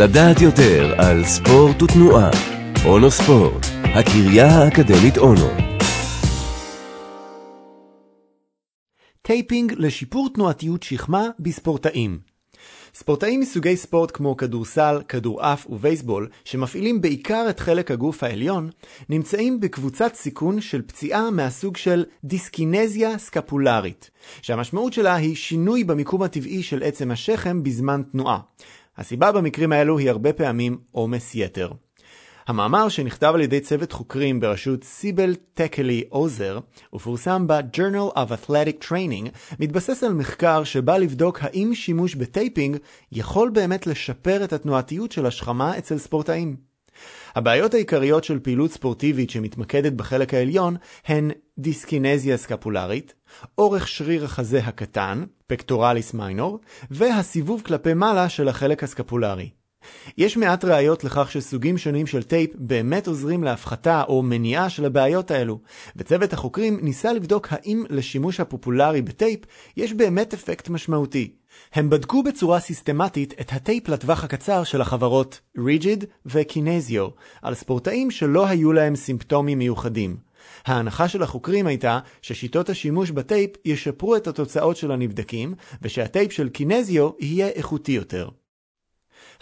לדעת יותר על ספורט ותנועה. אונו ספורט, הקריה האקדמית אונו. taping לשיפור תנועתיות שכמה בספורטאים. ספורטאים מסוגי ספורט כמו כדורסל, כדורעף ובייסבול, שמפעילים בעיקר את חלק הגוף העליון, נמצאים בקבוצת סיכון של פציעה מהסוג של דיסקינזיה סקפולרית, שהמשמעות שלה היא שינוי במיקום הטבעי של עצם השכם בזמן תנועה. הסיבה במקרים האלו היא הרבה פעמים עומס יתר. המאמר שנכתב על ידי צוות חוקרים בראשות סיבל טקלי עוזר ופורסם ב-Journal of Athletic Training מתבסס על מחקר שבא לבדוק האם שימוש ב taping יכול באמת לשפר את התנועתיות של השכמה אצל ספורטאים. הבעיות העיקריות של פעילות ספורטיבית שמתמקדת בחלק העליון הן דיסקינזיה סקפולרית, אורך שריר החזה הקטן, pectoralis minor, והסיבוב כלפי מעלה של החלק הסקפולרי. יש מעט ראיות לכך שסוגים שונים של טייפ באמת עוזרים להפחתה או מניעה של הבעיות האלו, וצוות החוקרים ניסה לבדוק האם לשימוש הפופולרי בטייפ יש באמת אפקט משמעותי. הם בדקו בצורה סיסטמטית את הטייפ לטווח הקצר של החברות Rigid ו Kinesio, על ספורטאים שלא היו להם סימפטומים מיוחדים. ההנחה של החוקרים הייתה ששיטות השימוש בטייפ ישפרו את התוצאות של הנבדקים, ושהטייפ של Kinesio יהיה איכותי יותר.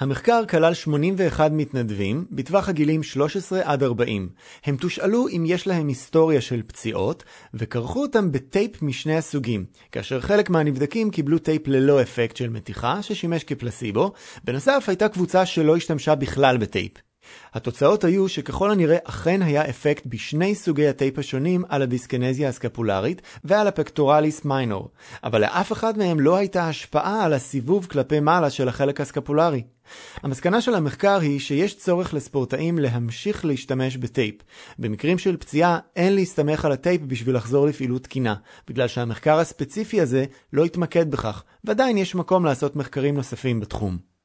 המחקר כלל 81 מתנדבים בטווח הגילים 13 עד 40. הם תושאלו אם יש להם היסטוריה של פציעות, וכרכו אותם בטייפ משני הסוגים, כאשר חלק מהנבדקים קיבלו טייפ ללא אפקט של מתיחה, ששימש כפלסיבו, בנוסף הייתה קבוצה שלא השתמשה בכלל בטייפ. התוצאות היו שככל הנראה אכן היה אפקט בשני סוגי הטייפ השונים על הדיסקנזיה הסקפולרית ועל ה pectoralis minor, אבל לאף אחד מהם לא הייתה השפעה על הסיבוב כלפי מעלה של החלק הסקפולרי. המסקנה של המחקר היא שיש צורך לספורטאים להמשיך להשתמש בטייפ. במקרים של פציעה אין להסתמך על הטייפ בשביל לחזור לפעילות תקינה, בגלל שהמחקר הספציפי הזה לא התמקד בכך, ועדיין יש מקום לעשות מחקרים נוספים בתחום.